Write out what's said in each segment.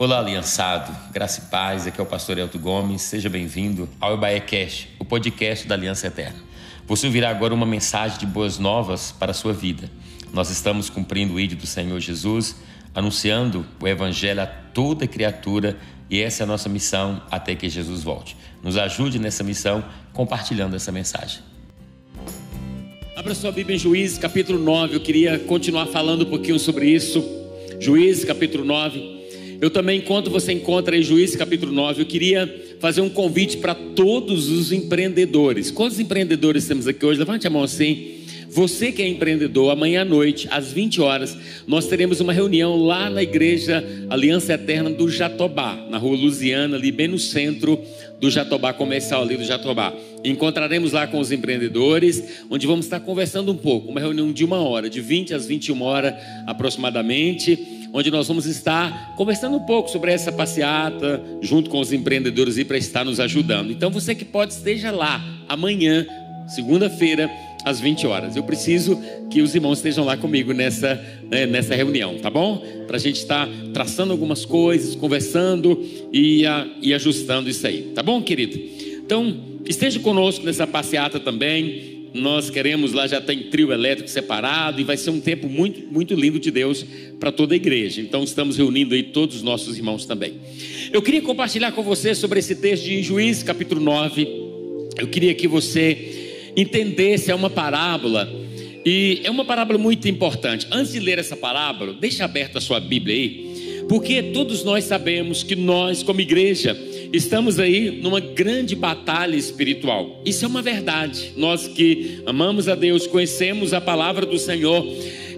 Olá, aliançado, graça e paz, aqui é o pastor Elton Gomes, seja bem-vindo ao Ebaé Cash, o podcast da Aliança Eterna. Você ouvirá agora uma mensagem de boas novas para a sua vida. Nós estamos cumprindo o ídolo do Senhor Jesus, anunciando o Evangelho a toda criatura e essa é a nossa missão até que Jesus volte. Nos ajude nessa missão compartilhando essa mensagem. Abra sua Bíblia em Juízes, capítulo 9. Eu queria continuar falando um pouquinho sobre isso. Juízes, capítulo 9. Eu também, enquanto você encontra em Juízes capítulo 9, eu queria fazer um convite para todos os empreendedores. Quantos empreendedores temos aqui hoje? Levante a mão assim. Você que é empreendedor, amanhã à noite, às 20 horas, nós teremos uma reunião lá na igreja Aliança Eterna do Jatobá, na rua Lusiana, ali bem no centro do Jatobá, comercial ali do Jatobá. Encontraremos lá com os empreendedores, onde vamos estar conversando um pouco, uma reunião de uma hora, de 20 às 21 horas aproximadamente onde nós vamos estar conversando um pouco sobre essa passeata, junto com os empreendedores e para estar nos ajudando. Então você que pode esteja lá amanhã, segunda-feira, às 20 horas. Eu preciso que os irmãos estejam lá comigo nessa, né, nessa reunião, tá bom? Para a gente estar traçando algumas coisas, conversando e, a, e ajustando isso aí, tá bom, querido? Então, esteja conosco nessa passeata também. Nós queremos lá já tem trio elétrico separado e vai ser um tempo muito muito lindo de Deus para toda a igreja. Então estamos reunindo aí todos os nossos irmãos também. Eu queria compartilhar com você sobre esse texto de Juízes capítulo 9. Eu queria que você entendesse é uma parábola e é uma parábola muito importante. Antes de ler essa parábola, deixa aberta a sua Bíblia aí, porque todos nós sabemos que nós como igreja estamos aí numa grande batalha espiritual. Isso é uma verdade. Nós que amamos a Deus, conhecemos a palavra do Senhor,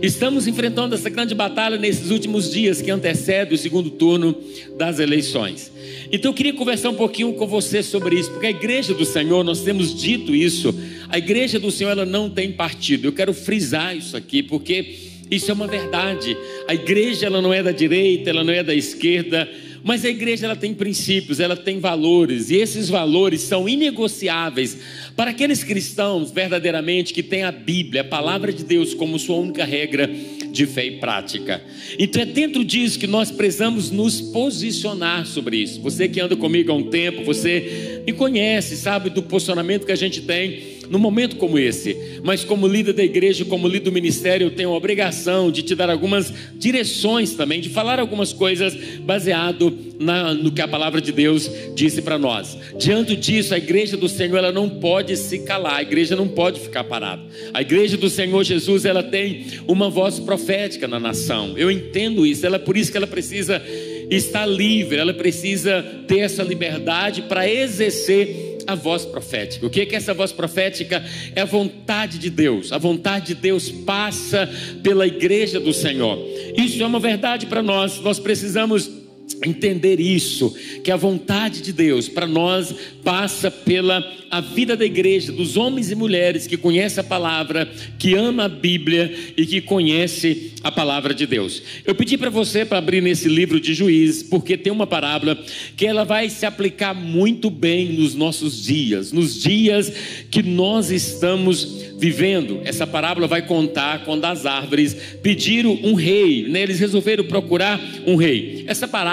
estamos enfrentando essa grande batalha nesses últimos dias que antecedem o segundo turno das eleições. Então eu queria conversar um pouquinho com você sobre isso, porque a igreja do Senhor, nós temos dito isso, a igreja do Senhor ela não tem partido. Eu quero frisar isso aqui, porque isso é uma verdade. A igreja ela não é da direita, ela não é da esquerda, mas a igreja ela tem princípios, ela tem valores, e esses valores são inegociáveis para aqueles cristãos verdadeiramente que têm a Bíblia, a palavra de Deus, como sua única regra de fé e prática. Então é dentro disso que nós precisamos nos posicionar sobre isso. Você que anda comigo há um tempo, você me conhece, sabe do posicionamento que a gente tem num momento como esse. Mas como líder da igreja, como líder do ministério, eu tenho a obrigação de te dar algumas direções também, de falar algumas coisas baseado na, no que a palavra de Deus disse para nós. Diante disso, a igreja do Senhor ela não pode se calar, a igreja não pode ficar parada. A igreja do Senhor Jesus ela tem uma voz profética na nação. Eu entendo isso. Ela por isso que ela precisa estar livre. Ela precisa ter essa liberdade para exercer a voz profética. O que é que essa voz profética? É a vontade de Deus. A vontade de Deus passa pela igreja do Senhor. Isso é uma verdade para nós. Nós precisamos entender isso, que a vontade de Deus para nós passa pela a vida da igreja, dos homens e mulheres que conhecem a palavra, que ama a Bíblia e que conhece a palavra de Deus. Eu pedi para você para abrir nesse livro de Juízes, porque tem uma parábola que ela vai se aplicar muito bem nos nossos dias, nos dias que nós estamos vivendo. Essa parábola vai contar quando as árvores pediram um rei, né? Eles resolveram procurar um rei. Essa parábola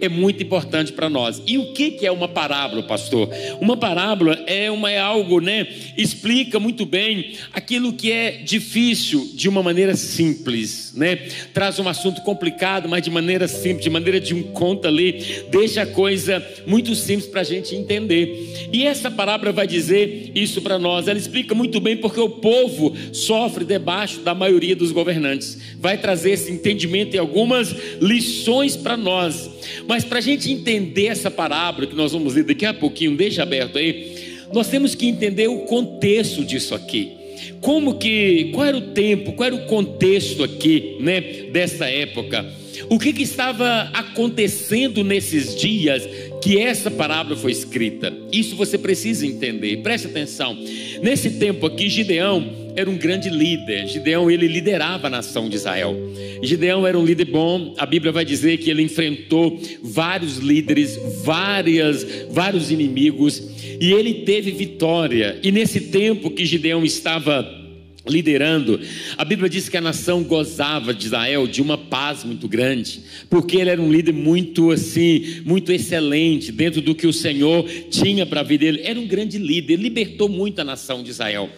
é muito importante para nós. E o que que é uma parábola, pastor? Uma parábola é é, uma, é algo, né? Explica muito bem aquilo que é difícil de uma maneira simples, né? Traz um assunto complicado, mas de maneira simples, de maneira de um conta ali, deixa a coisa muito simples para a gente entender. E essa parábola vai dizer isso para nós. Ela explica muito bem porque o povo sofre debaixo da maioria dos governantes. Vai trazer esse entendimento e algumas lições para nós. Mas para a gente entender essa parábola que nós vamos ler daqui a pouquinho, deixa aberto aí nós temos que entender o contexto disso aqui. Como que, qual era o tempo, qual era o contexto aqui, né, dessa época? O que, que estava acontecendo nesses dias que essa parábola foi escrita? Isso você precisa entender. Preste atenção. Nesse tempo aqui, Gideão era um grande líder. Gideão, ele liderava a nação de Israel. Gideão era um líder bom. A Bíblia vai dizer que ele enfrentou vários líderes, várias, vários inimigos, e ele teve vitória. E nesse tempo que Gideão estava liderando, a Bíblia diz que a nação gozava de Israel de uma paz muito grande, porque ele era um líder muito assim, muito excelente dentro do que o Senhor tinha para a vida dele. Era um grande líder, libertou muito a nação de Israel.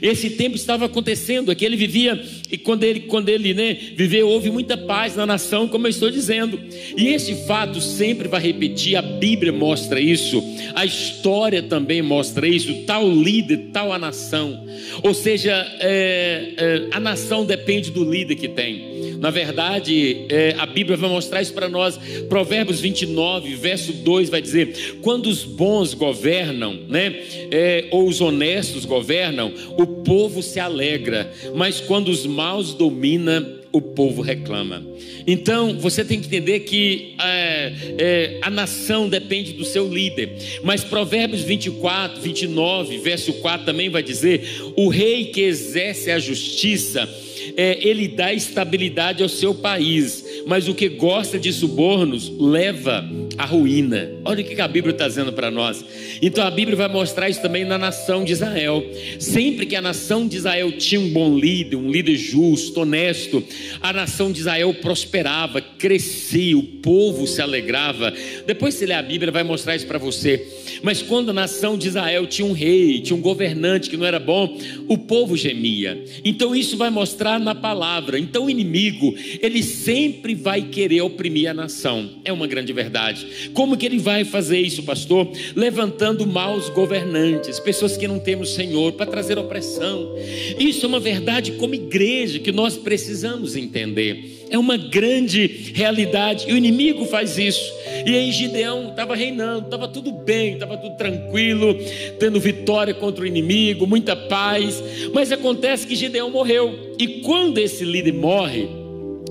Esse tempo estava acontecendo, aqui ele vivia e quando ele quando ele, né, viveu, houve muita paz na nação, como eu estou dizendo. E esse fato sempre vai repetir, a Bíblia mostra isso, a história também mostra isso, tal líder, tal a nação. Ou seja, é, é, é, a nação depende do líder que tem. Na verdade, é, a Bíblia vai mostrar isso para nós. Provérbios 29, verso 2 vai dizer: quando os bons governam, né, é, ou os honestos governam, o povo se alegra, mas quando os maus dominam, o povo reclama. Então você tem que entender que é, é, a nação depende do seu líder. Mas Provérbios 24, 29, verso 4 também vai dizer: o rei que exerce a justiça é, ele dá estabilidade ao seu país, mas o que gosta de subornos leva à ruína. Olha o que a Bíblia está dizendo para nós. Então a Bíblia vai mostrar isso também na nação de Israel. Sempre que a nação de Israel tinha um bom líder, um líder justo, honesto, a nação de Israel prosperava, crescia, o povo se alegrava. Depois, se ler a Bíblia, vai mostrar isso para você. Mas quando a nação de Israel tinha um rei, tinha um governante que não era bom, o povo gemia. Então isso vai mostrar na palavra. Então o inimigo, ele sempre vai querer oprimir a nação. É uma grande verdade. Como que ele vai fazer isso, pastor? Levantando maus governantes, pessoas que não temos Senhor, para trazer opressão. Isso é uma verdade como igreja que nós precisamos entender. É uma grande realidade. E o inimigo faz isso. E aí Gideão estava reinando, estava tudo bem, estava tudo tranquilo, tendo vitória contra o inimigo, muita paz. Mas acontece que Gideão morreu. E quando esse líder morre,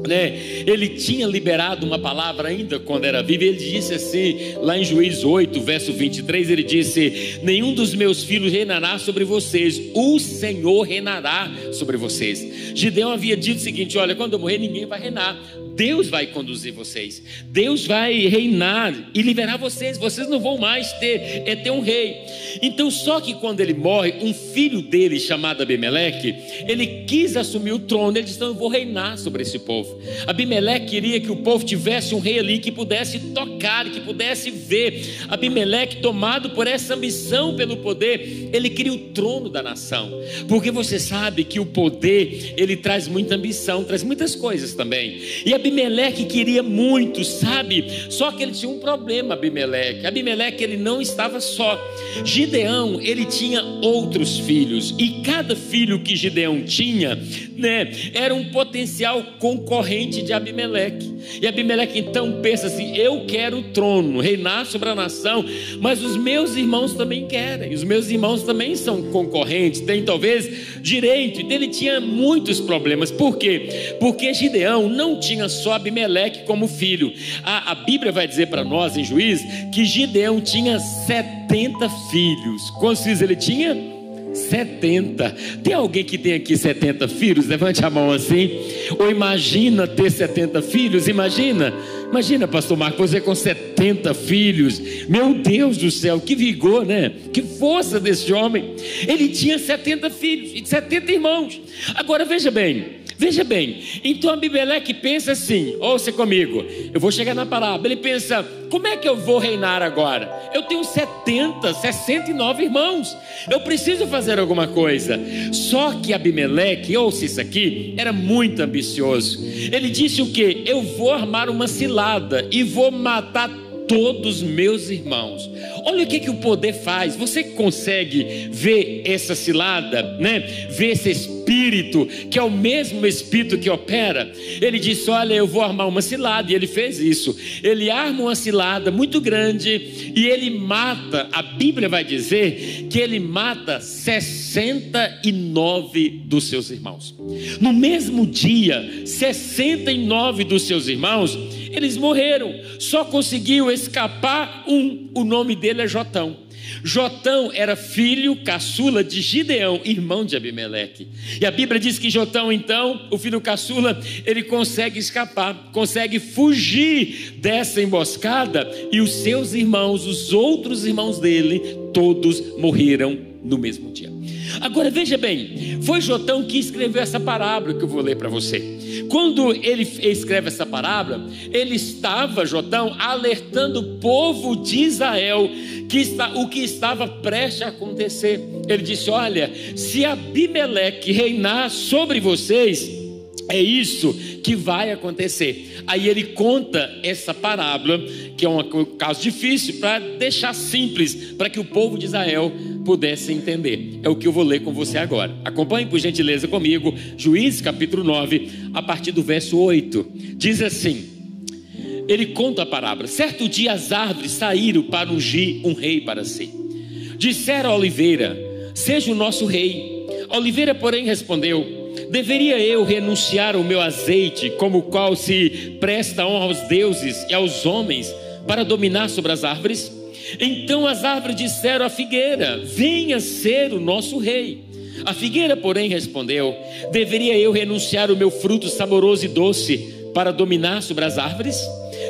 né? Ele tinha liberado uma palavra ainda quando era vivo, ele disse assim, lá em Juízes 8, verso 23, ele disse: Nenhum dos meus filhos reinará sobre vocês, o Senhor reinará sobre vocês. Gideão havia dito o seguinte: Olha, quando eu morrer, ninguém vai reinar, Deus vai conduzir vocês, Deus vai reinar e liberar vocês, vocês não vão mais ter, é ter um rei. Então, só que quando ele morre, um filho dele, chamado Abimeleque, ele quis assumir o trono, ele disse: Então eu vou reinar sobre esse povo. Abimeleque queria que o povo tivesse um rei ali que pudesse tocar, que pudesse ver. Abimeleque, tomado por essa ambição pelo poder, ele queria o trono da nação, porque você sabe que o poder ele traz muita ambição, traz muitas coisas também. E Abimeleque queria muito, sabe? Só que ele tinha um problema, Abimeleque. Abimeleque ele não estava só. Gideão, ele tinha outros filhos, e cada filho que Gideão tinha, né, era um potencial concorrente de Abimeleque. E Abimeleque então pensa assim: eu quero o trono, reinar sobre a nação, mas os meus irmãos também querem, os meus irmãos também são concorrentes, têm talvez direito. Então ele tinha muitos problemas, por quê? Porque Gideão não tinha só Abimeleque como filho, a, a Bíblia vai dizer para nós em Juiz que Gideão tinha 70 filhos. Quantos filhos ele tinha? 70. Tem alguém que tem aqui 70 filhos? Levante a mão assim. Ou imagina ter 70 filhos? Imagina. Imagina, pastor Marco, você com 70 filhos. Meu Deus do céu, que vigor, né? Que força desse homem. Ele tinha 70 filhos e 70 irmãos. Agora veja bem, Veja bem, então Abimeleque pensa assim: ouça comigo, eu vou chegar na palavra. Ele pensa: como é que eu vou reinar agora? Eu tenho 70, 69 irmãos, eu preciso fazer alguma coisa. Só que Abimeleque, ouça isso aqui, era muito ambicioso. Ele disse o que? Eu vou armar uma cilada e vou matar todos meus irmãos. Olha o que, que o poder faz. Você consegue ver essa cilada, né? Ver esse espírito, que é o mesmo espírito que opera. Ele disse: Olha, eu vou armar uma cilada. E ele fez isso. Ele arma uma cilada muito grande e ele mata. A Bíblia vai dizer que ele mata 69 dos seus irmãos. No mesmo dia, 69 dos seus irmãos eles morreram. Só conseguiu escapar um, o nome dele é Jotão. Jotão era filho caçula de Gideão, irmão de Abimeleque. E a Bíblia diz que Jotão, então, o filho caçula, ele consegue escapar, consegue fugir dessa emboscada, e os seus irmãos, os outros irmãos dele, todos morreram no mesmo dia. Agora veja bem, foi Jotão que escreveu essa parábola que eu vou ler para você. Quando ele escreve essa parábola, ele estava, Jotão, alertando o povo de Israel que está, o que estava prestes a acontecer. Ele disse: Olha, se Abimeleque reinar sobre vocês, é isso que vai acontecer. Aí ele conta essa parábola, que é um caso difícil, para deixar simples, para que o povo de Israel pudesse entender. É o que eu vou ler com você agora. Acompanhe por gentileza comigo, Juízes capítulo 9, a partir do verso 8. Diz assim: Ele conta a parábola. Certo dia as árvores saíram para ungir um rei para si. Disseram a oliveira: Seja o nosso rei. Oliveira, porém, respondeu: Deveria eu renunciar ao meu azeite, como o qual se presta honra aos deuses e aos homens, para dominar sobre as árvores? Então as árvores disseram à figueira: Venha ser o nosso rei. A figueira, porém, respondeu: Deveria eu renunciar ao meu fruto saboroso e doce para dominar sobre as árvores?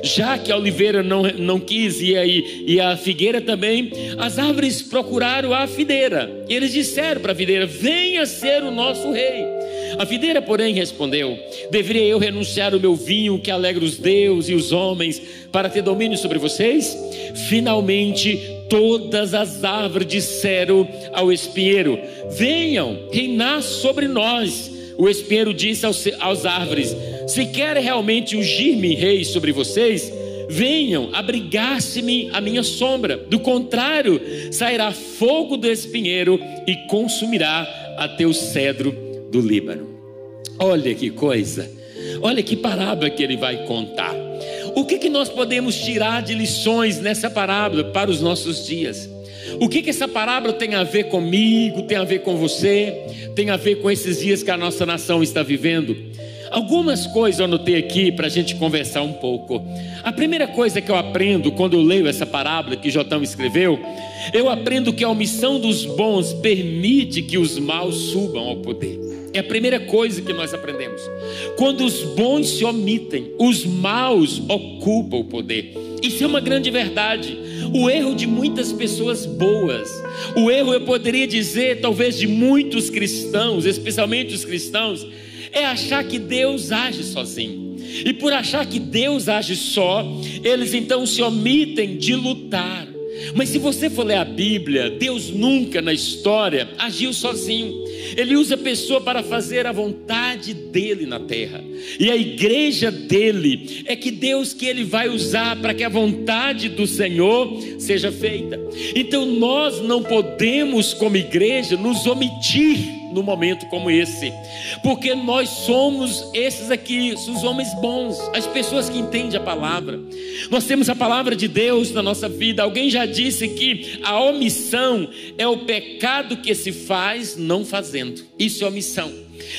Já que a oliveira não, não quis e, aí, e a figueira também, as árvores procuraram a videira. E eles disseram para a videira: Venha ser o nosso rei. A videira, porém, respondeu: Deveria eu renunciar o meu vinho que alegra os deuses e os homens para ter domínio sobre vocês? Finalmente, todas as árvores disseram ao espinheiro: Venham reinar sobre nós. O espinheiro disse aos, aos árvores: Se querem realmente ungir-me rei sobre vocês, venham abrigar-se-me a minha sombra. Do contrário, sairá fogo do espinheiro e consumirá até o cedro do Líbano. Olha que coisa, olha que parábola que ele vai contar. O que, que nós podemos tirar de lições nessa parábola para os nossos dias? O que, que essa parábola tem a ver comigo, tem a ver com você, tem a ver com esses dias que a nossa nação está vivendo? Algumas coisas eu anotei aqui para a gente conversar um pouco. A primeira coisa que eu aprendo quando eu leio essa parábola que Jotão escreveu, eu aprendo que a omissão dos bons permite que os maus subam ao poder. É a primeira coisa que nós aprendemos. Quando os bons se omitem, os maus ocupam o poder. Isso é uma grande verdade. O erro de muitas pessoas boas, o erro eu poderia dizer, talvez de muitos cristãos, especialmente os cristãos, é achar que Deus age sozinho. E por achar que Deus age só, eles então se omitem de lutar. Mas se você for ler a Bíblia, Deus nunca na história agiu sozinho. Ele usa a pessoa para fazer a vontade dele na terra. E a igreja dele é que Deus que ele vai usar para que a vontade do Senhor seja feita. Então nós não podemos como igreja nos omitir num momento como esse, porque nós somos esses aqui, os homens bons, as pessoas que entendem a palavra. Nós temos a palavra de Deus na nossa vida. Alguém já disse que a omissão é o pecado que se faz não fazendo. Isso é omissão.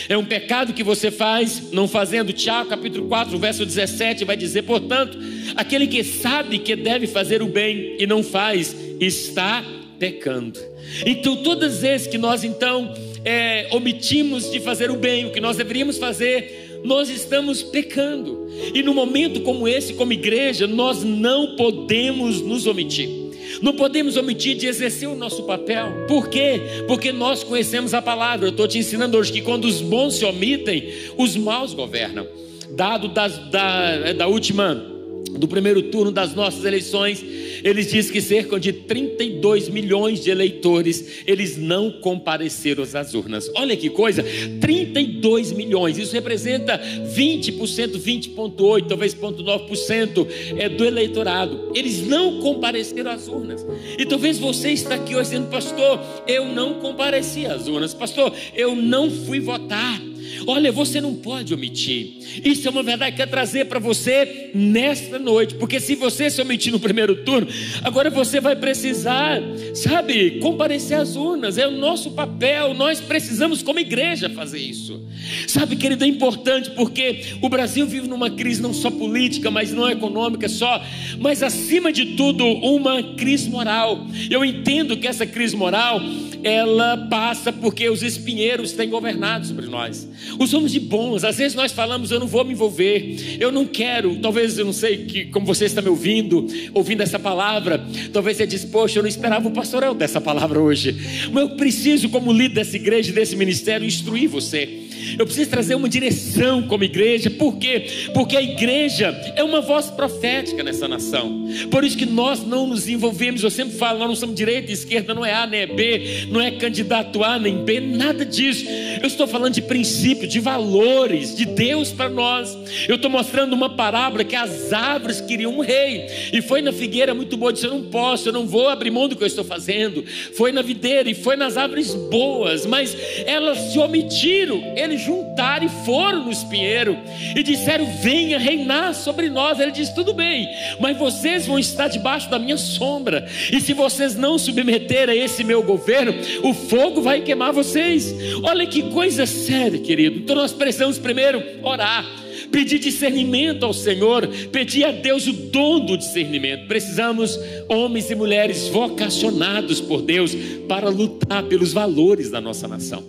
É um pecado que você faz não fazendo. Tiago, capítulo 4, verso 17, vai dizer: portanto, aquele que sabe que deve fazer o bem e não faz, está pecando. Então, todas as vezes que nós então é, omitimos de fazer o bem, o que nós deveríamos fazer, nós estamos pecando. E no momento como esse, como igreja, nós não podemos nos omitir. Não podemos omitir de exercer o nosso papel. Por quê? Porque nós conhecemos a palavra. Eu estou te ensinando hoje que quando os bons se omitem, os maus governam. Dado das, da, da última do primeiro turno das nossas eleições, eles dizem que cerca de 32 milhões de eleitores, eles não compareceram às urnas. Olha que coisa, 32 milhões, isso representa 20%, 20.8, talvez 0.9% é do eleitorado. Eles não compareceram às urnas. E talvez você está aqui hoje dizendo, pastor, eu não compareci às urnas. Pastor, eu não fui votar. Olha, você não pode omitir. Isso é uma verdade que eu quero trazer para você nesta noite, porque se você se omitir no primeiro turno, agora você vai precisar, sabe, comparecer às urnas. É o nosso papel. Nós precisamos, como igreja, fazer isso. Sabe, querido, é importante porque o Brasil vive numa crise não só política, mas não econômica só, mas acima de tudo, uma crise moral. Eu entendo que essa crise moral ela passa porque os espinheiros têm governado sobre nós. Os homens de bons, às vezes nós falamos, eu não vou me envolver, eu não quero, talvez eu não sei que, como você está me ouvindo, ouvindo essa palavra, talvez você diz, poxa, eu não esperava o pastorel dessa palavra hoje, mas eu preciso, como líder dessa igreja, desse ministério, instruir você. Eu preciso trazer uma direção como igreja. Por quê? Porque a igreja é uma voz profética nessa nação. Por isso que nós não nos envolvemos. Eu sempre falo, nós não somos direita e esquerda, não é A nem é B, não é candidato A nem B, nada disso. Eu estou falando de princípio, de valores, de Deus para nós. Eu estou mostrando uma parábola que as árvores queriam um rei. E foi na figueira muito boa, disse: Eu não posso, eu não vou abrir mão do que eu estou fazendo. Foi na videira e foi nas árvores boas, mas elas se omitiram. Eles juntaram e foram no espinheiro e disseram: Venha reinar sobre nós. Ele disse: Tudo bem, mas vocês vão estar debaixo da minha sombra, e se vocês não submeterem a esse meu governo, o fogo vai queimar vocês. Olha que coisa séria, querido. Então nós precisamos primeiro orar pedir discernimento ao Senhor, pedir a Deus o dom do discernimento. Precisamos, homens e mulheres vocacionados por Deus, para lutar pelos valores da nossa nação,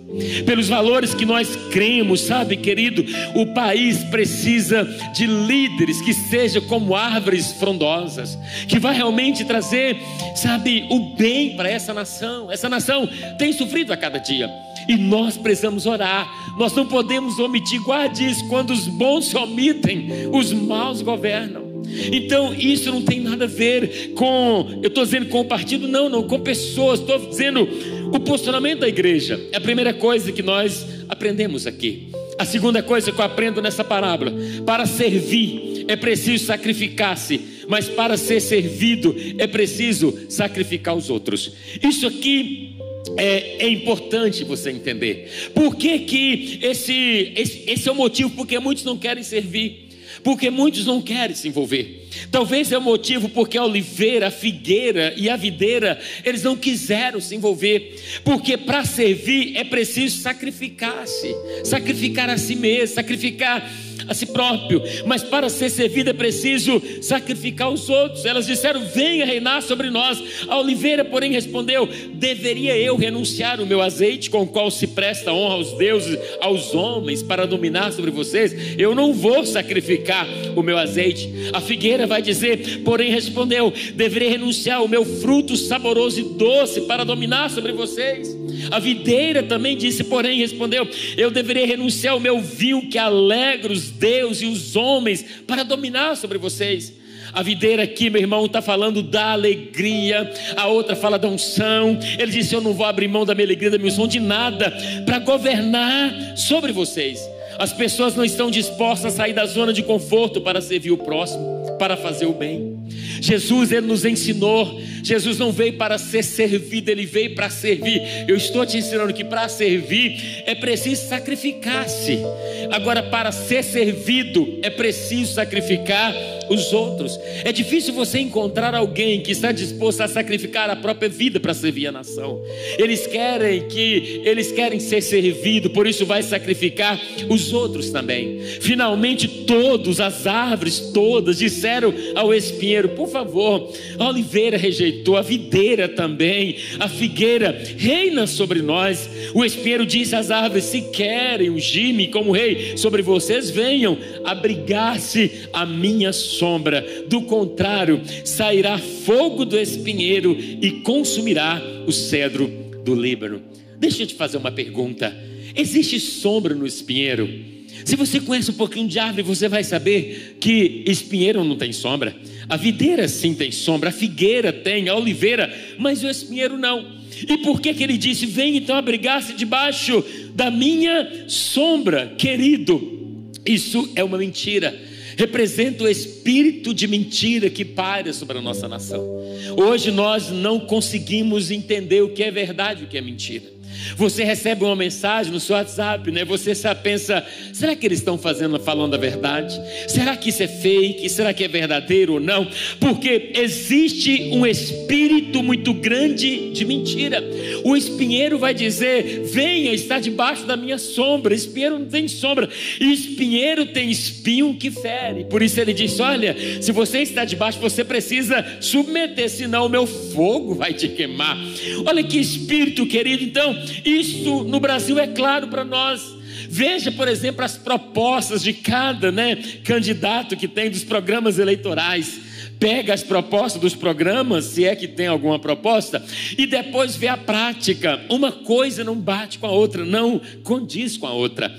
pelos valores que nós cremos, sabe, querido? O país precisa de líderes que sejam como árvores frondosas, que vai realmente trazer, sabe, o bem para essa nação. Essa nação tem sofrido a cada dia. E nós precisamos orar. Nós não podemos omitir. Guarde isso. Quando os bons se omitem, os maus governam. Então, isso não tem nada a ver com, eu estou dizendo com o partido, não, não, com pessoas, estou dizendo o posicionamento da igreja. É a primeira coisa que nós aprendemos aqui. A segunda coisa que eu aprendo nessa parábola: para servir é preciso sacrificar-se, mas para ser servido é preciso sacrificar os outros. Isso aqui é, é, importante você entender. Por que, que esse, esse, esse é o motivo? Porque muitos não querem servir. Porque muitos não querem se envolver. Talvez é o motivo porque a oliveira, a figueira e a videira, eles não quiseram se envolver. Porque para servir é preciso sacrificar-se, sacrificar a si mesmo, sacrificar a si próprio, mas para ser servido é preciso sacrificar os outros. Elas disseram: Venha reinar sobre nós. A oliveira, porém, respondeu: Deveria eu renunciar o meu azeite, com o qual se presta honra aos deuses, aos homens, para dominar sobre vocês? Eu não vou sacrificar o meu azeite. A figueira vai dizer: Porém, respondeu: Deveria renunciar o meu fruto saboroso e doce para dominar sobre vocês. A videira também disse, porém, respondeu: Eu deveria renunciar ao meu vinho que alegra os Deus e os homens para dominar sobre vocês. A videira aqui, meu irmão, está falando da alegria, a outra fala da unção. Ele disse: Eu não vou abrir mão da minha alegria, da minha unção, de nada, para governar sobre vocês. As pessoas não estão dispostas a sair da zona de conforto para servir o próximo, para fazer o bem. Jesus, ele nos ensinou. Jesus não veio para ser servido, ele veio para servir. Eu estou te ensinando que para servir é preciso sacrificar-se. Agora, para ser servido é preciso sacrificar os outros. É difícil você encontrar alguém que está disposto a sacrificar a própria vida para servir a nação. Eles querem que eles querem ser servidos, por isso vai sacrificar os outros também. Finalmente todos as árvores todas disseram ao espinheiro: "Por favor, a oliveira rejeitou, a videira também, a figueira reina sobre nós". O espinheiro disse às árvores: "Se querem ungir-me como rei sobre vocês, venham abrigar-se a minha sombra, do contrário, sairá fogo do espinheiro e consumirá o cedro do Líbano. Deixa eu te fazer uma pergunta: existe sombra no espinheiro? Se você conhece um pouquinho de árvore, você vai saber que espinheiro não tem sombra. A videira sim tem sombra, a figueira tem, a oliveira, mas o espinheiro não. E por que, que ele disse: Vem então abrigar-se debaixo da minha sombra, querido? Isso é uma mentira representa o espírito de mentira que paira sobre a nossa nação. Hoje nós não conseguimos entender o que é verdade e o que é mentira. Você recebe uma mensagem no seu WhatsApp, né? Você pensa, será que eles estão fazendo, falando a verdade? Será que isso é fake? Será que é verdadeiro ou não? Porque existe um espírito muito grande de mentira. O espinheiro vai dizer: venha, está debaixo da minha sombra. Espinheiro não tem sombra. E espinheiro tem espinho que fere. Por isso ele diz: olha, se você está debaixo, você precisa submeter, senão o meu fogo vai te queimar. Olha que espírito querido. Então, isso no Brasil é claro para nós. Veja, por exemplo, as propostas de cada né, candidato que tem dos programas eleitorais. Pega as propostas dos programas, se é que tem alguma proposta, e depois vê a prática. Uma coisa não bate com a outra, não condiz com a outra.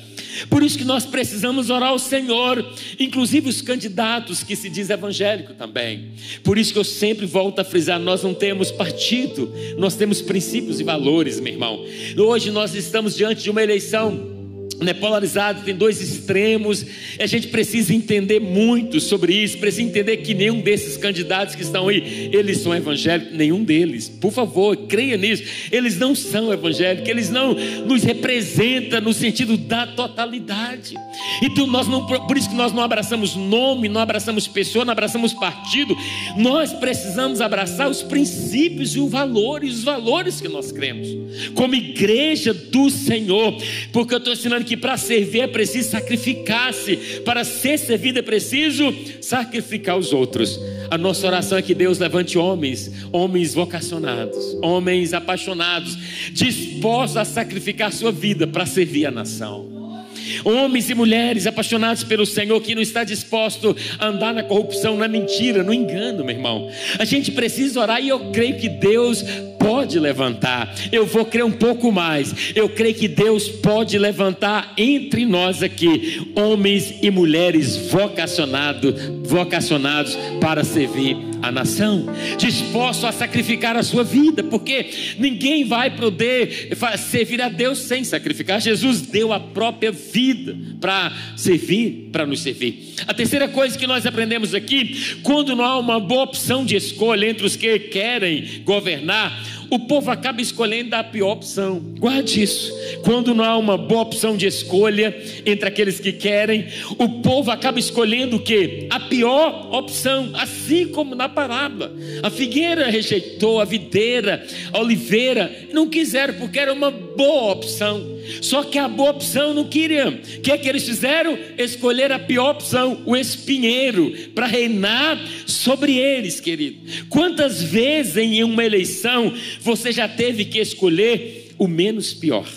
Por isso que nós precisamos orar ao Senhor, inclusive os candidatos que se diz evangélico também. Por isso que eu sempre volto a frisar, nós não temos partido, nós temos princípios e valores, meu irmão. Hoje nós estamos diante de uma eleição né, polarizado, tem dois extremos. A gente precisa entender muito sobre isso, precisa entender que nenhum desses candidatos que estão aí, eles são evangélicos, nenhum deles. Por favor, creia nisso. Eles não são evangélicos, eles não nos representam no sentido da totalidade. Então nós não, por isso que nós não abraçamos nome, não abraçamos pessoa, não abraçamos partido. Nós precisamos abraçar os princípios e os valores, os valores que nós cremos, como igreja do Senhor, porque eu estou ensinando que para servir é preciso sacrificar-se, para ser servido é preciso sacrificar os outros. A nossa oração é que Deus levante homens, homens vocacionados, homens apaixonados, dispostos a sacrificar sua vida para servir a nação. Homens e mulheres apaixonados pelo Senhor que não está disposto a andar na corrupção, na mentira, no engano, meu irmão. A gente precisa orar e eu creio que Deus pode levantar. Eu vou crer um pouco mais. Eu creio que Deus pode levantar entre nós aqui homens e mulheres vocacionados, vocacionados para servir a nação, disposto a sacrificar a sua vida, porque ninguém vai poder servir a Deus sem sacrificar. Jesus deu a própria vida para servir, para nos servir. A terceira coisa que nós aprendemos aqui, quando não há uma boa opção de escolha entre os que querem governar, o povo acaba escolhendo a pior opção. Guarde isso. Quando não há uma boa opção de escolha entre aqueles que querem, o povo acaba escolhendo o que? A pior opção, assim como na parábola. A figueira rejeitou, a videira, a oliveira, não quiseram porque era uma boa opção. Só que a boa opção não queriam. O que é que eles fizeram? Escolher a pior opção, o espinheiro, para reinar sobre eles, querido. Quantas vezes em uma eleição você já teve que escolher o menos pior?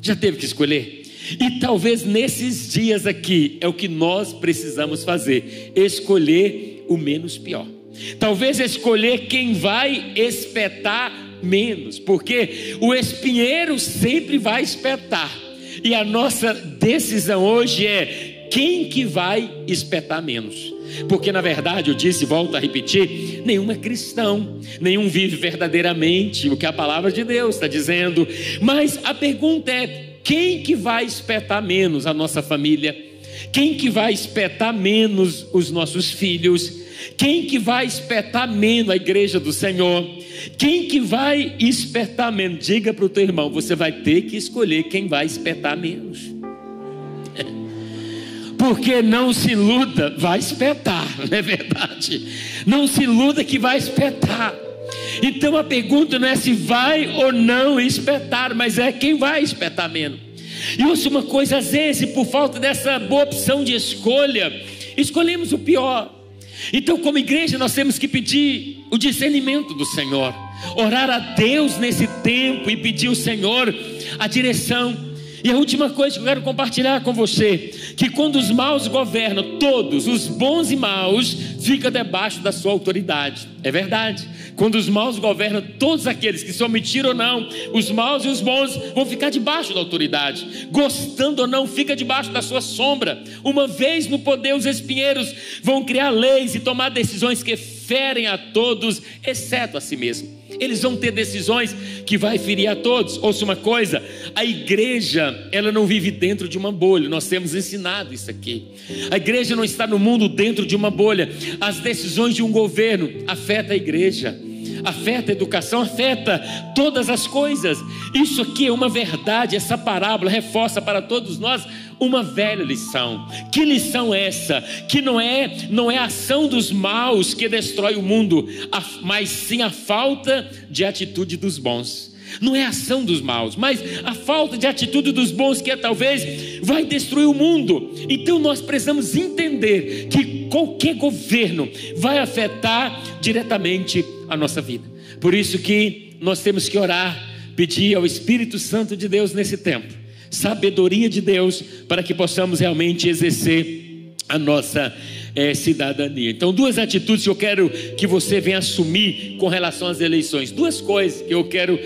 Já teve que escolher? E talvez nesses dias aqui é o que nós precisamos fazer: escolher o menos pior. Talvez escolher quem vai espetar menos, porque o espinheiro sempre vai espetar. E a nossa decisão hoje é quem que vai espetar menos. Porque na verdade, eu disse, volto a repetir, nenhum é cristão, nenhum vive verdadeiramente o que a palavra de Deus está dizendo. Mas a pergunta é: quem que vai espetar menos a nossa família? Quem que vai espetar menos os nossos filhos? Quem que vai espetar menos a igreja do Senhor? Quem que vai espetar menos? Diga para o teu irmão, você vai ter que escolher quem vai espetar menos. Porque não se iluda, vai espetar, não é verdade? Não se iluda que vai espetar. Então a pergunta não é se vai ou não espetar, mas é quem vai espetar menos. E ouça uma coisa, às vezes, por falta dessa boa opção de escolha, escolhemos o pior. Então, como igreja, nós temos que pedir o discernimento do Senhor, orar a Deus nesse tempo e pedir ao Senhor a direção. E a última coisa que eu quero compartilhar com você, que quando os maus governam, todos, os bons e maus, fica debaixo da sua autoridade. É verdade. Quando os maus governam, todos aqueles que se omitiram ou não, os maus e os bons vão ficar debaixo da autoridade. Gostando ou não, fica debaixo da sua sombra. Uma vez no poder, os espinheiros vão criar leis e tomar decisões que ferem a todos, exceto a si mesmo. Eles vão ter decisões que vai ferir a todos. Ouça uma coisa, a igreja, ela não vive dentro de uma bolha. Nós temos ensinado isso aqui. A igreja não está no mundo dentro de uma bolha. As decisões de um governo afetam a igreja. afeta a educação, afeta todas as coisas. Isso aqui é uma verdade, essa parábola reforça para todos nós uma velha lição. Que lição é essa? Que não é, não é a ação dos maus que destrói o mundo, mas sim a falta de atitude dos bons. Não é a ação dos maus, mas a falta de atitude dos bons que é, talvez vai destruir o mundo. Então nós precisamos entender que qualquer governo vai afetar diretamente a nossa vida. Por isso que nós temos que orar, pedir ao Espírito Santo de Deus nesse tempo, sabedoria de Deus para que possamos realmente exercer a nossa é, cidadania. Então, duas atitudes que eu quero que você venha assumir com relação às eleições. Duas coisas que eu quero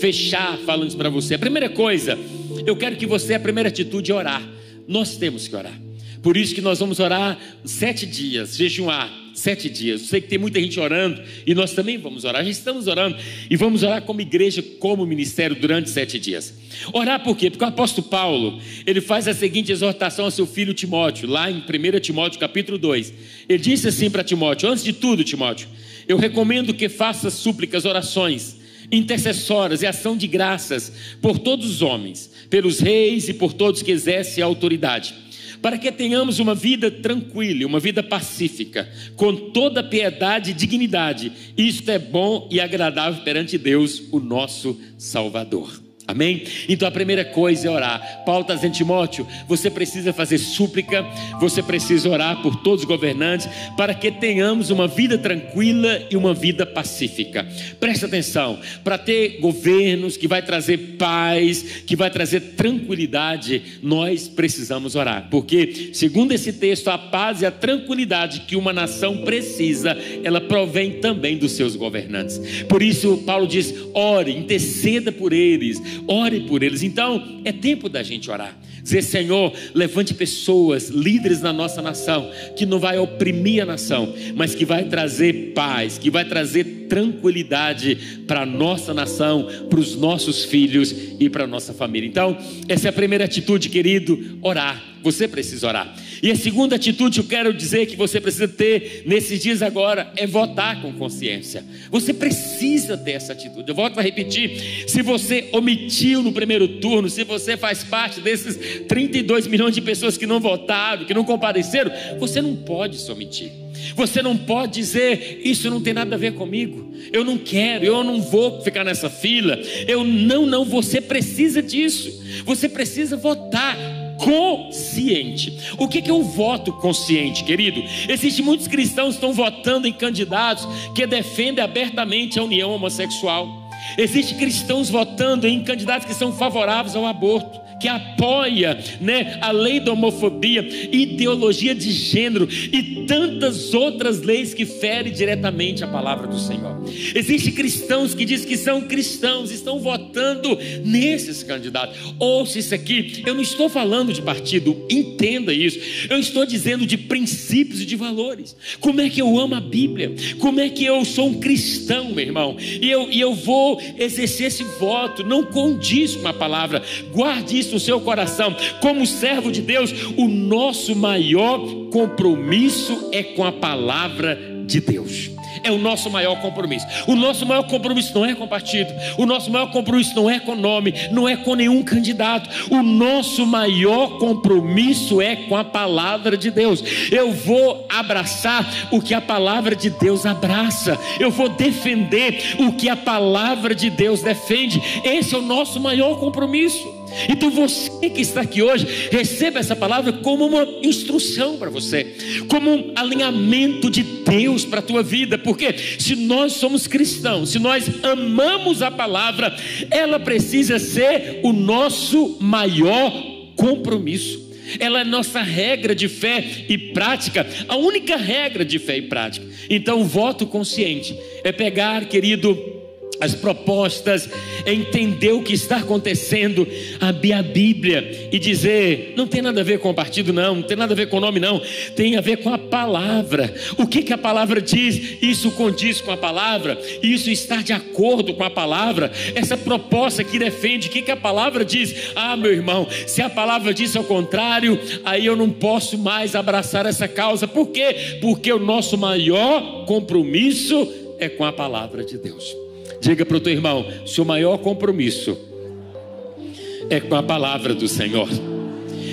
fechar falando para você. A primeira coisa, eu quero que você, a primeira atitude é orar. Nós temos que orar. Por isso que nós vamos orar sete dias, jejuar sete dias. Eu sei que tem muita gente orando e nós também vamos orar. Já estamos orando e vamos orar como igreja, como ministério durante sete dias. Orar por quê? Porque o apóstolo Paulo, ele faz a seguinte exortação a seu filho Timóteo, lá em 1 Timóteo capítulo 2. Ele disse assim para Timóteo: Antes de tudo, Timóteo, eu recomendo que faça súplicas, orações, intercessoras e ação de graças por todos os homens, pelos reis e por todos que exercem a autoridade para que tenhamos uma vida tranquila, uma vida pacífica, com toda piedade e dignidade. Isto é bom e agradável perante Deus, o nosso Salvador. Amém? Então a primeira coisa é orar. Paulo está dizendo, Timóteo, você precisa fazer súplica, você precisa orar por todos os governantes, para que tenhamos uma vida tranquila e uma vida pacífica. Presta atenção, para ter governos que vai trazer paz, que vai trazer tranquilidade, nós precisamos orar. Porque, segundo esse texto, a paz e a tranquilidade que uma nação precisa, ela provém também dos seus governantes. Por isso, Paulo diz: ore, interceda por eles ore por eles. Então, é tempo da gente orar. Dizer, Senhor, levante pessoas, líderes na nossa nação, que não vai oprimir a nação, mas que vai trazer paz, que vai trazer tranquilidade para a nossa nação, para os nossos filhos e para a nossa família. Então, essa é a primeira atitude, querido, orar. Você precisa orar. E a segunda atitude eu quero dizer que você precisa ter nesses dias agora é votar com consciência. Você precisa ter essa atitude. Eu volto a repetir: se você omitiu no primeiro turno, se você faz parte desses 32 milhões de pessoas que não votaram, que não compareceram, você não pode se omitir. Você não pode dizer, isso não tem nada a ver comigo, eu não quero, eu não vou ficar nessa fila, eu não, não, você precisa disso, você precisa votar consciente. O que é o voto consciente, querido? Existem muitos cristãos que estão votando em candidatos que defendem abertamente a união homossexual. Existem cristãos votando em candidatos que são favoráveis ao aborto que apoia né, a lei da homofobia, ideologia de gênero e tantas outras leis que ferem diretamente a palavra do Senhor. Existem cristãos que dizem que são cristãos, estão votando nesses candidatos. Ouça isso aqui, eu não estou falando de partido, entenda isso. Eu estou dizendo de princípios e de valores. Como é que eu amo a Bíblia? Como é que eu sou um cristão, meu irmão? E eu, e eu vou exercer esse voto, não condiz com a palavra. Guarde isso no seu coração. Como servo de Deus, o nosso maior compromisso é com a palavra de Deus é o nosso maior compromisso. O nosso maior compromisso não é com partido, o nosso maior compromisso não é com nome, não é com nenhum candidato. O nosso maior compromisso é com a palavra de Deus. Eu vou abraçar o que a palavra de Deus abraça, eu vou defender o que a palavra de Deus defende. Esse é o nosso maior compromisso. Então você que está aqui hoje, receba essa palavra como uma instrução para você, como um alinhamento de Deus para a tua vida, porque se nós somos cristãos, se nós amamos a palavra, ela precisa ser o nosso maior compromisso. Ela é nossa regra de fé e prática, a única regra de fé e prática. Então, o voto consciente é pegar, querido, as propostas, entender o que está acontecendo, abrir a Bíblia e dizer: não tem nada a ver com o partido, não, não tem nada a ver com o nome, não, tem a ver com a palavra. O que, que a palavra diz? Isso condiz com a palavra, isso está de acordo com a palavra. Essa proposta que defende, o que, que a palavra diz? Ah, meu irmão, se a palavra diz ao contrário, aí eu não posso mais abraçar essa causa, por quê? Porque o nosso maior compromisso é com a palavra de Deus. Diga para o teu irmão: seu maior compromisso é com a palavra do Senhor.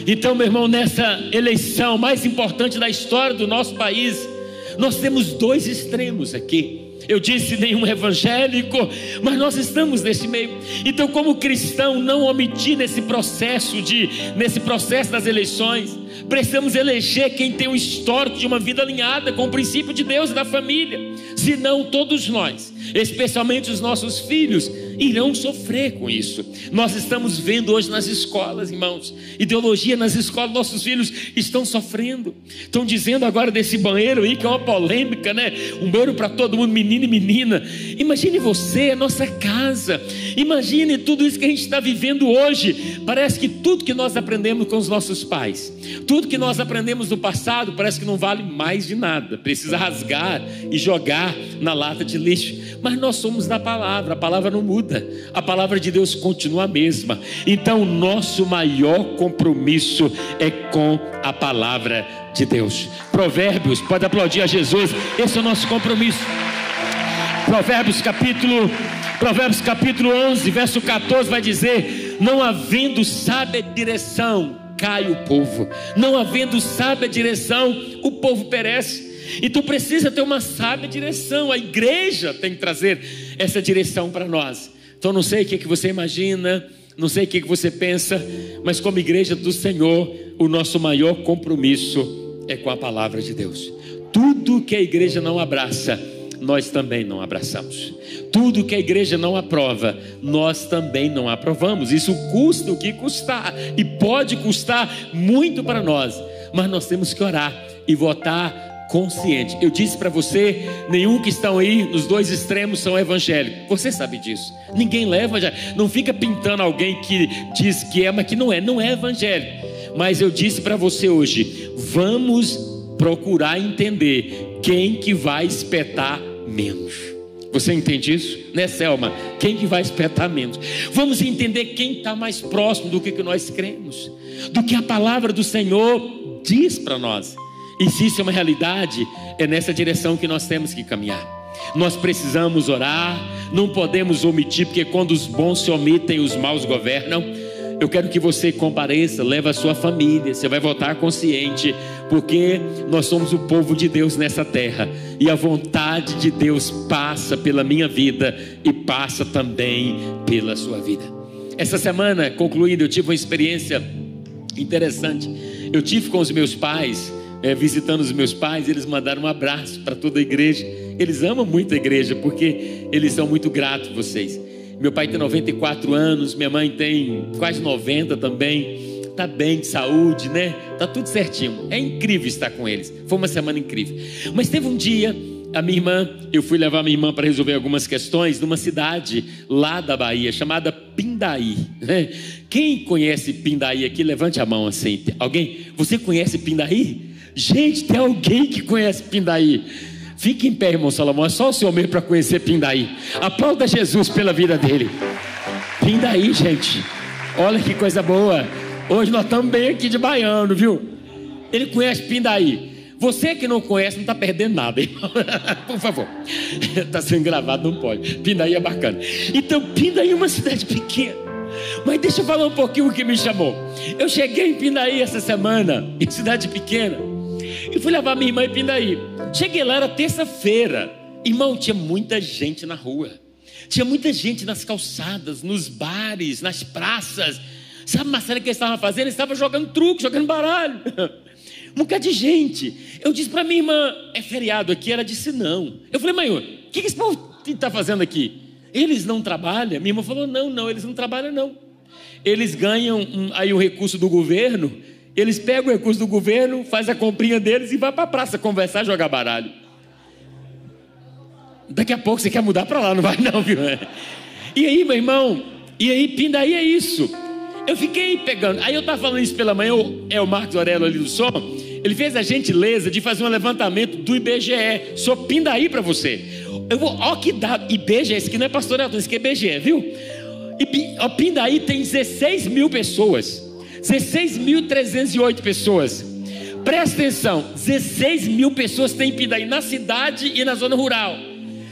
Então, meu irmão, nessa eleição mais importante da história do nosso país, nós temos dois extremos aqui. Eu disse nenhum evangélico, mas nós estamos nesse meio. Então, como cristão, não omitir nesse processo de nesse processo das eleições, precisamos eleger quem tem um histórico de uma vida alinhada com o princípio de Deus e da família. Senão todos nós, especialmente os nossos filhos, irão sofrer com isso. Nós estamos vendo hoje nas escolas, irmãos, ideologia nas escolas, nossos filhos estão sofrendo. Estão dizendo agora desse banheiro aí que é uma polêmica, né? Um banheiro para todo mundo, menino e menina. Imagine você, a nossa casa. Imagine tudo isso que a gente está vivendo hoje. Parece que tudo que nós aprendemos com os nossos pais, tudo que nós aprendemos no passado, parece que não vale mais de nada. Precisa rasgar e jogar na lata de lixo. Mas nós somos da palavra, a palavra não muda muda, a palavra de Deus continua a mesma. Então, nosso maior compromisso é com a palavra de Deus. Provérbios, pode aplaudir a Jesus, esse é o nosso compromisso. Provérbios capítulo Provérbios capítulo 11, verso 14 vai dizer: Não havendo sábia direção, cai o povo. Não havendo sábia direção, o povo perece. E tu precisa ter uma sábia direção. A igreja tem que trazer essa direção para nós. Então não sei o que, que você imagina, não sei o que, que você pensa, mas como igreja do Senhor, o nosso maior compromisso é com a palavra de Deus. Tudo que a igreja não abraça, nós também não abraçamos. Tudo que a igreja não aprova, nós também não aprovamos. Isso custa o que custar, e pode custar muito para nós, mas nós temos que orar e votar consciente. Eu disse para você, nenhum que estão aí nos dois extremos são evangélicos. Você sabe disso. Ninguém leva já, não fica pintando alguém que diz que é, mas que não é, não é evangélico. Mas eu disse para você hoje, vamos procurar entender quem que vai espetar menos. Você entende isso? Né, Selma? Quem que vai espetar menos? Vamos entender quem está mais próximo do que, que nós cremos, do que a palavra do Senhor diz para nós. E se isso é uma realidade, é nessa direção que nós temos que caminhar. Nós precisamos orar, não podemos omitir, porque quando os bons se omitem, os maus governam. Eu quero que você compareça, leve a sua família, você vai votar consciente, porque nós somos o povo de Deus nessa terra, e a vontade de Deus passa pela minha vida e passa também pela sua vida. Essa semana, concluindo, eu tive uma experiência interessante. Eu tive com os meus pais é, visitando os meus pais, eles mandaram um abraço para toda a igreja. Eles amam muito a igreja porque eles são muito gratos vocês. Meu pai tem 94 anos, minha mãe tem quase 90 também. Tá bem de saúde, né? Tá tudo certinho. É incrível estar com eles. Foi uma semana incrível. Mas teve um dia, a minha irmã, eu fui levar minha irmã para resolver algumas questões numa cidade lá da Bahia chamada Pindaí. Né? Quem conhece Pindaí aqui? Levante a mão assim. Alguém? Você conhece Pindaí? Gente, tem alguém que conhece Pindaí. Fique em pé, irmão Salomão. É só o seu meio para conhecer Pindaí. Aplauda Jesus pela vida dele. Pindaí, gente. Olha que coisa boa. Hoje nós estamos bem aqui de baiano, viu? Ele conhece Pindaí. Você que não conhece, não está perdendo nada, irmão. Por favor. Está sendo gravado, não pode. Pindaí é bacana. Então, Pindaí é uma cidade pequena. Mas deixa eu falar um pouquinho o que me chamou. Eu cheguei em Pindaí essa semana, em cidade pequena. E fui levar minha irmã em Pindaí. Cheguei lá, era terça-feira. Irmão, tinha muita gente na rua. Tinha muita gente nas calçadas, nos bares, nas praças. Sabe, Marcelo, o que eles estavam fazendo? Eles estavam jogando truque, jogando baralho. Um bocado de gente. Eu disse para minha irmã, é feriado aqui? Ela disse, não. Eu falei, mãe, o que, que esse povo está fazendo aqui? Eles não trabalham? Minha irmã falou, não, não, eles não trabalham, não. Eles ganham um, aí o recurso do governo eles pegam o recurso do governo, faz a comprinha deles e vai para a praça conversar, jogar baralho. Daqui a pouco você quer mudar para lá, não vai não, viu? E aí, meu irmão, e aí, Pindaí é isso. Eu fiquei pegando. Aí eu estava falando isso pela manhã, é o Marcos Aurélio ali do som. Ele fez a gentileza de fazer um levantamento do IBGE. Sou Pindaí para você. Eu vou, ó que dado. IBGE, esse aqui não é pastor isso aqui é IBGE, viu? E, ó, Pindaí tem 16 mil pessoas. 16.308 pessoas. Presta atenção: 16 mil pessoas tem Pindaí na cidade e na zona rural.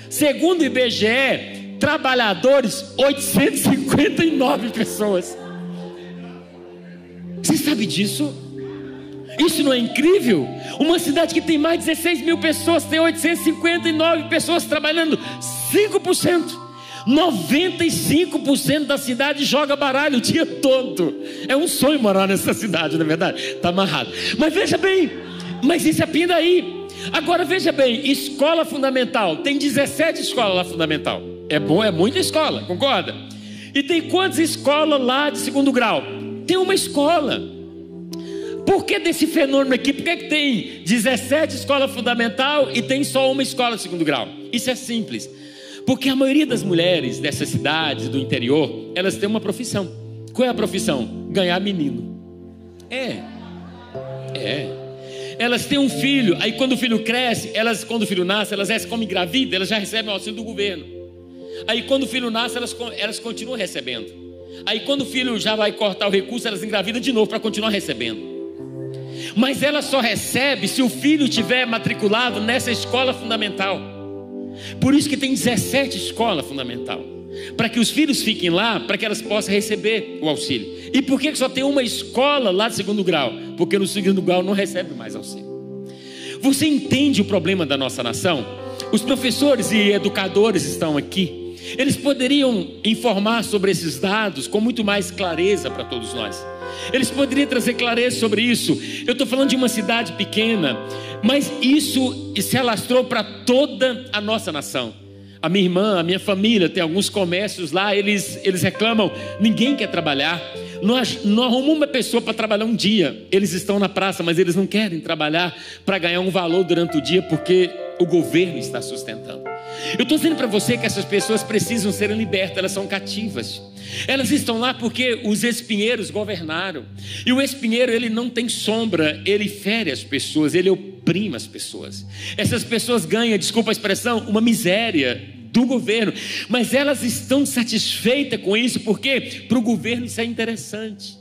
Segundo o IBGE, trabalhadores, 859 pessoas. Você sabe disso? Isso não é incrível? Uma cidade que tem mais de 16 mil pessoas tem 859 pessoas trabalhando, 5%. 95% da cidade joga baralho o dia todo. É um sonho morar nessa cidade, na é verdade. Está amarrado. Mas veja bem, mas isso é Pindaí. Agora veja bem, escola fundamental. Tem 17 escolas lá fundamental. É bom, é muita escola, concorda? E tem quantas escolas lá de segundo grau? Tem uma escola. Por que desse fenômeno aqui? Por que, que tem 17 escolas fundamental e tem só uma escola de segundo grau? Isso é simples. Porque a maioria das mulheres dessas cidades do interior, elas têm uma profissão. Qual é a profissão? Ganhar menino. É. É. Elas têm um filho, aí quando o filho cresce, elas, quando o filho nasce, elas recebem como engravida, elas já recebem o auxílio do governo. Aí quando o filho nasce, elas, elas continuam recebendo. Aí quando o filho já vai cortar o recurso, elas engravidam de novo para continuar recebendo. Mas ela só recebe se o filho tiver matriculado nessa escola fundamental. Por isso que tem 17 escolas fundamental. Para que os filhos fiquem lá, para que elas possam receber o auxílio. E por que só tem uma escola lá de segundo grau? Porque no segundo grau não recebe mais auxílio. Você entende o problema da nossa nação? Os professores e educadores estão aqui. Eles poderiam informar sobre esses dados com muito mais clareza para todos nós. Eles poderiam trazer clareza sobre isso. Eu estou falando de uma cidade pequena, mas isso se alastrou para toda a nossa nação. A minha irmã, a minha família, tem alguns comércios lá, eles, eles reclamam, ninguém quer trabalhar. Nós não arrumamos uma pessoa para trabalhar um dia. Eles estão na praça, mas eles não querem trabalhar para ganhar um valor durante o dia, porque o governo está sustentando. Eu estou dizendo para você que essas pessoas precisam ser libertas, elas são cativas. Elas estão lá porque os espinheiros governaram. E o espinheiro, ele não tem sombra, ele fere as pessoas, ele oprime as pessoas. Essas pessoas ganham, desculpa a expressão, uma miséria do governo, mas elas estão satisfeitas com isso porque para o governo isso é interessante.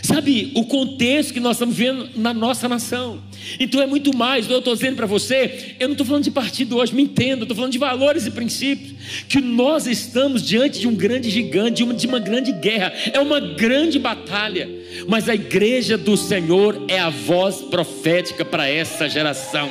Sabe, o contexto que nós estamos vendo na nossa nação. Então é muito mais. Eu estou dizendo para você, eu não estou falando de partido hoje, me entenda, estou falando de valores e princípios. Que nós estamos diante de um grande gigante, de uma, de uma grande guerra, é uma grande batalha. Mas a igreja do Senhor é a voz profética para essa geração.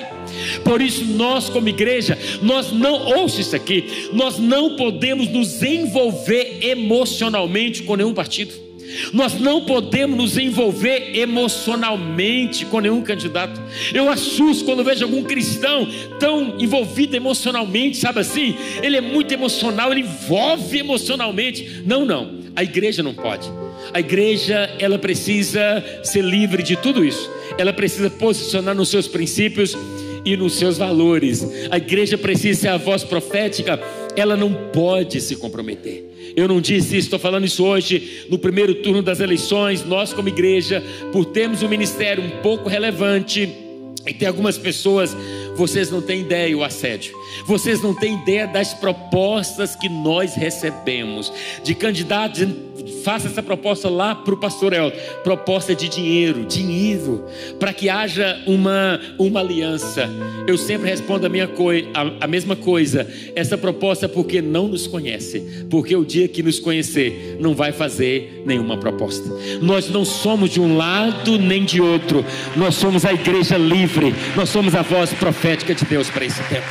Por isso, nós, como igreja, nós não, ouça isso aqui, nós não podemos nos envolver emocionalmente com nenhum partido. Nós não podemos nos envolver emocionalmente com nenhum candidato. Eu assusto quando vejo algum cristão tão envolvido emocionalmente, sabe assim? Ele é muito emocional, ele envolve emocionalmente. Não, não. A igreja não pode. A igreja, ela precisa ser livre de tudo isso. Ela precisa posicionar nos seus princípios e nos seus valores. A igreja precisa ser a voz profética, ela não pode se comprometer. Eu não disse isso, estou falando isso hoje, no primeiro turno das eleições. Nós, como igreja, por termos um ministério um pouco relevante, e tem algumas pessoas, vocês não têm ideia o assédio. Vocês não têm ideia das propostas que nós recebemos de candidatos faça essa proposta lá para o pastor El. Proposta de dinheiro, dinheiro, para que haja uma, uma aliança. Eu sempre respondo a, minha coi a, a mesma coisa. Essa proposta é porque não nos conhece. Porque o dia que nos conhecer, não vai fazer nenhuma proposta. Nós não somos de um lado nem de outro. Nós somos a igreja livre. Nós somos a voz profética de Deus para esse tempo.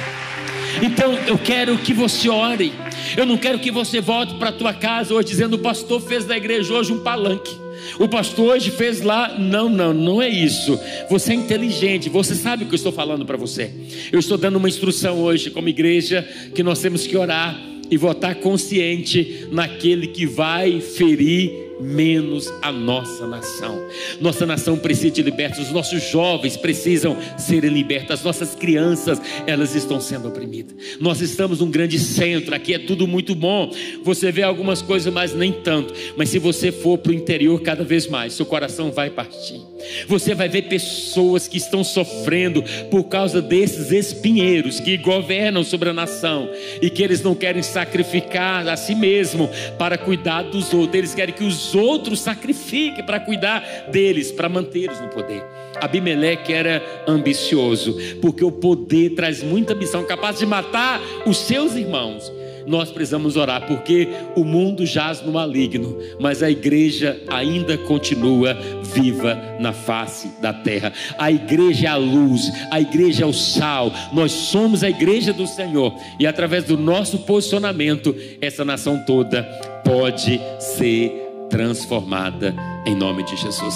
Então eu quero que você ore. Eu não quero que você volte para a tua casa hoje dizendo: o pastor fez da igreja hoje um palanque. O pastor hoje fez lá. Não, não, não é isso. Você é inteligente, você sabe o que eu estou falando para você. Eu estou dando uma instrução hoje, como igreja, que nós temos que orar e votar consciente naquele que vai ferir menos a nossa nação. Nossa nação precisa de libertos, os nossos jovens precisam serem libertos, as nossas crianças, elas estão sendo oprimidas. Nós estamos num grande centro, aqui é tudo muito bom. Você vê algumas coisas, mas nem tanto. Mas se você for para o interior cada vez mais, seu coração vai partir. Você vai ver pessoas que estão sofrendo por causa desses espinheiros que governam sobre a nação e que eles não querem sacrificar a si mesmo para cuidar dos outros. Eles querem que os os outros sacrifiquem para cuidar deles, para mantê-los no poder. Abimeleque era ambicioso, porque o poder traz muita ambição, capaz de matar os seus irmãos nós precisamos orar, porque o mundo jaz no maligno, mas a igreja ainda continua viva na face da terra. A igreja é a luz, a igreja é o sal, nós somos a igreja do Senhor, e através do nosso posicionamento, essa nação toda pode ser transformada em nome de Jesus.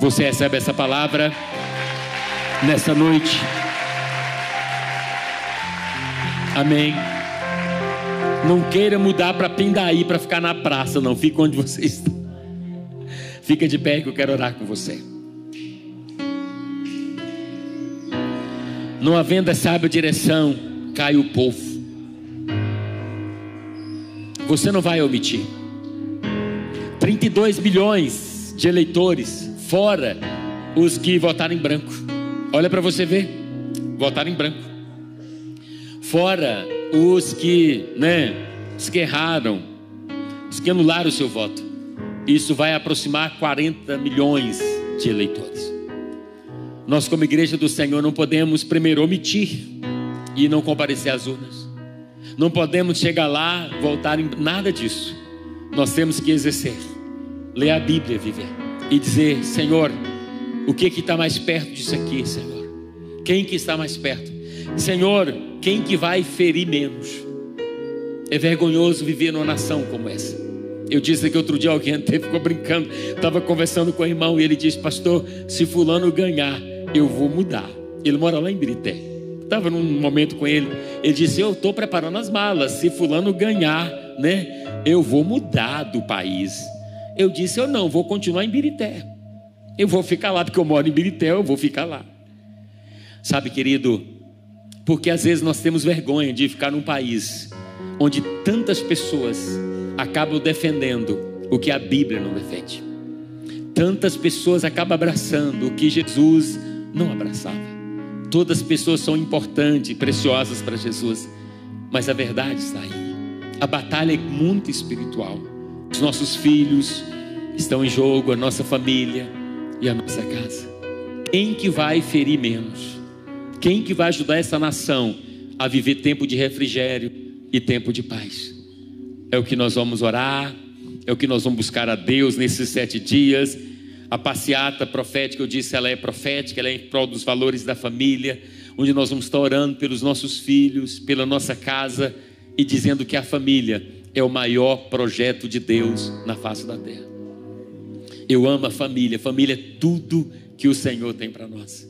Você recebe essa palavra nessa noite? Amém. Não queira mudar para Pindaí para ficar na praça, não. Fica onde você está. Fica de pé que eu quero orar com você. Não havendo essa direção, cai o povo. Você não vai omitir. 32 milhões de eleitores, fora os que votaram em branco. Olha para você ver, votaram em branco. Fora os que, né, esguerraram, os que anularam o seu voto. Isso vai aproximar 40 milhões de eleitores. Nós, como igreja do Senhor, não podemos primeiro omitir e não comparecer às urnas. Não podemos chegar lá, voltar em nada disso. Nós temos que exercer, ler a Bíblia, viver e dizer: Senhor, o que está mais perto disso aqui, Senhor? Quem que está mais perto? Senhor, quem que vai ferir menos? É vergonhoso viver numa nação como essa. Eu disse que outro dia alguém até ficou brincando, estava conversando com o irmão e ele disse: Pastor, se Fulano ganhar, eu vou mudar. Ele mora lá em Brité. Estava num momento com ele, ele disse: Eu estou preparando as malas. Se Fulano ganhar, né, eu vou mudar do país. Eu disse: Eu não, vou continuar em Birité. Eu vou ficar lá, porque eu moro em Birité, eu vou ficar lá. Sabe, querido, porque às vezes nós temos vergonha de ficar num país onde tantas pessoas acabam defendendo o que a Bíblia não defende. Tantas pessoas acabam abraçando o que Jesus não abraçava. Todas as pessoas são importantes e preciosas para Jesus, mas a verdade está aí. A batalha é muito espiritual. Os nossos filhos estão em jogo, a nossa família e a nossa casa. Quem que vai ferir menos? Quem que vai ajudar essa nação a viver tempo de refrigério e tempo de paz? É o que nós vamos orar, é o que nós vamos buscar a Deus nesses sete dias. A passeata profética, eu disse, ela é profética, ela é em prol dos valores da família, onde nós vamos estar orando pelos nossos filhos, pela nossa casa e dizendo que a família é o maior projeto de Deus na face da terra. Eu amo a família, família é tudo que o Senhor tem para nós.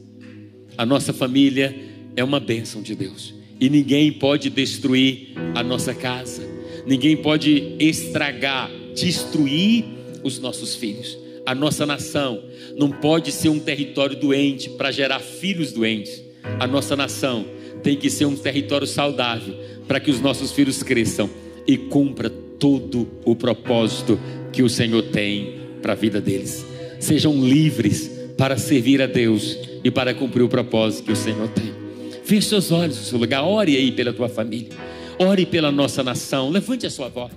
A nossa família é uma bênção de Deus. E ninguém pode destruir a nossa casa. Ninguém pode estragar, destruir os nossos filhos. A nossa nação não pode ser um território doente para gerar filhos doentes. A nossa nação tem que ser um território saudável para que os nossos filhos cresçam e cumpra todo o propósito que o Senhor tem para a vida deles. Sejam livres para servir a Deus e para cumprir o propósito que o Senhor tem. Feche seus olhos no seu lugar, ore aí pela tua família, ore pela nossa nação, levante a sua voz.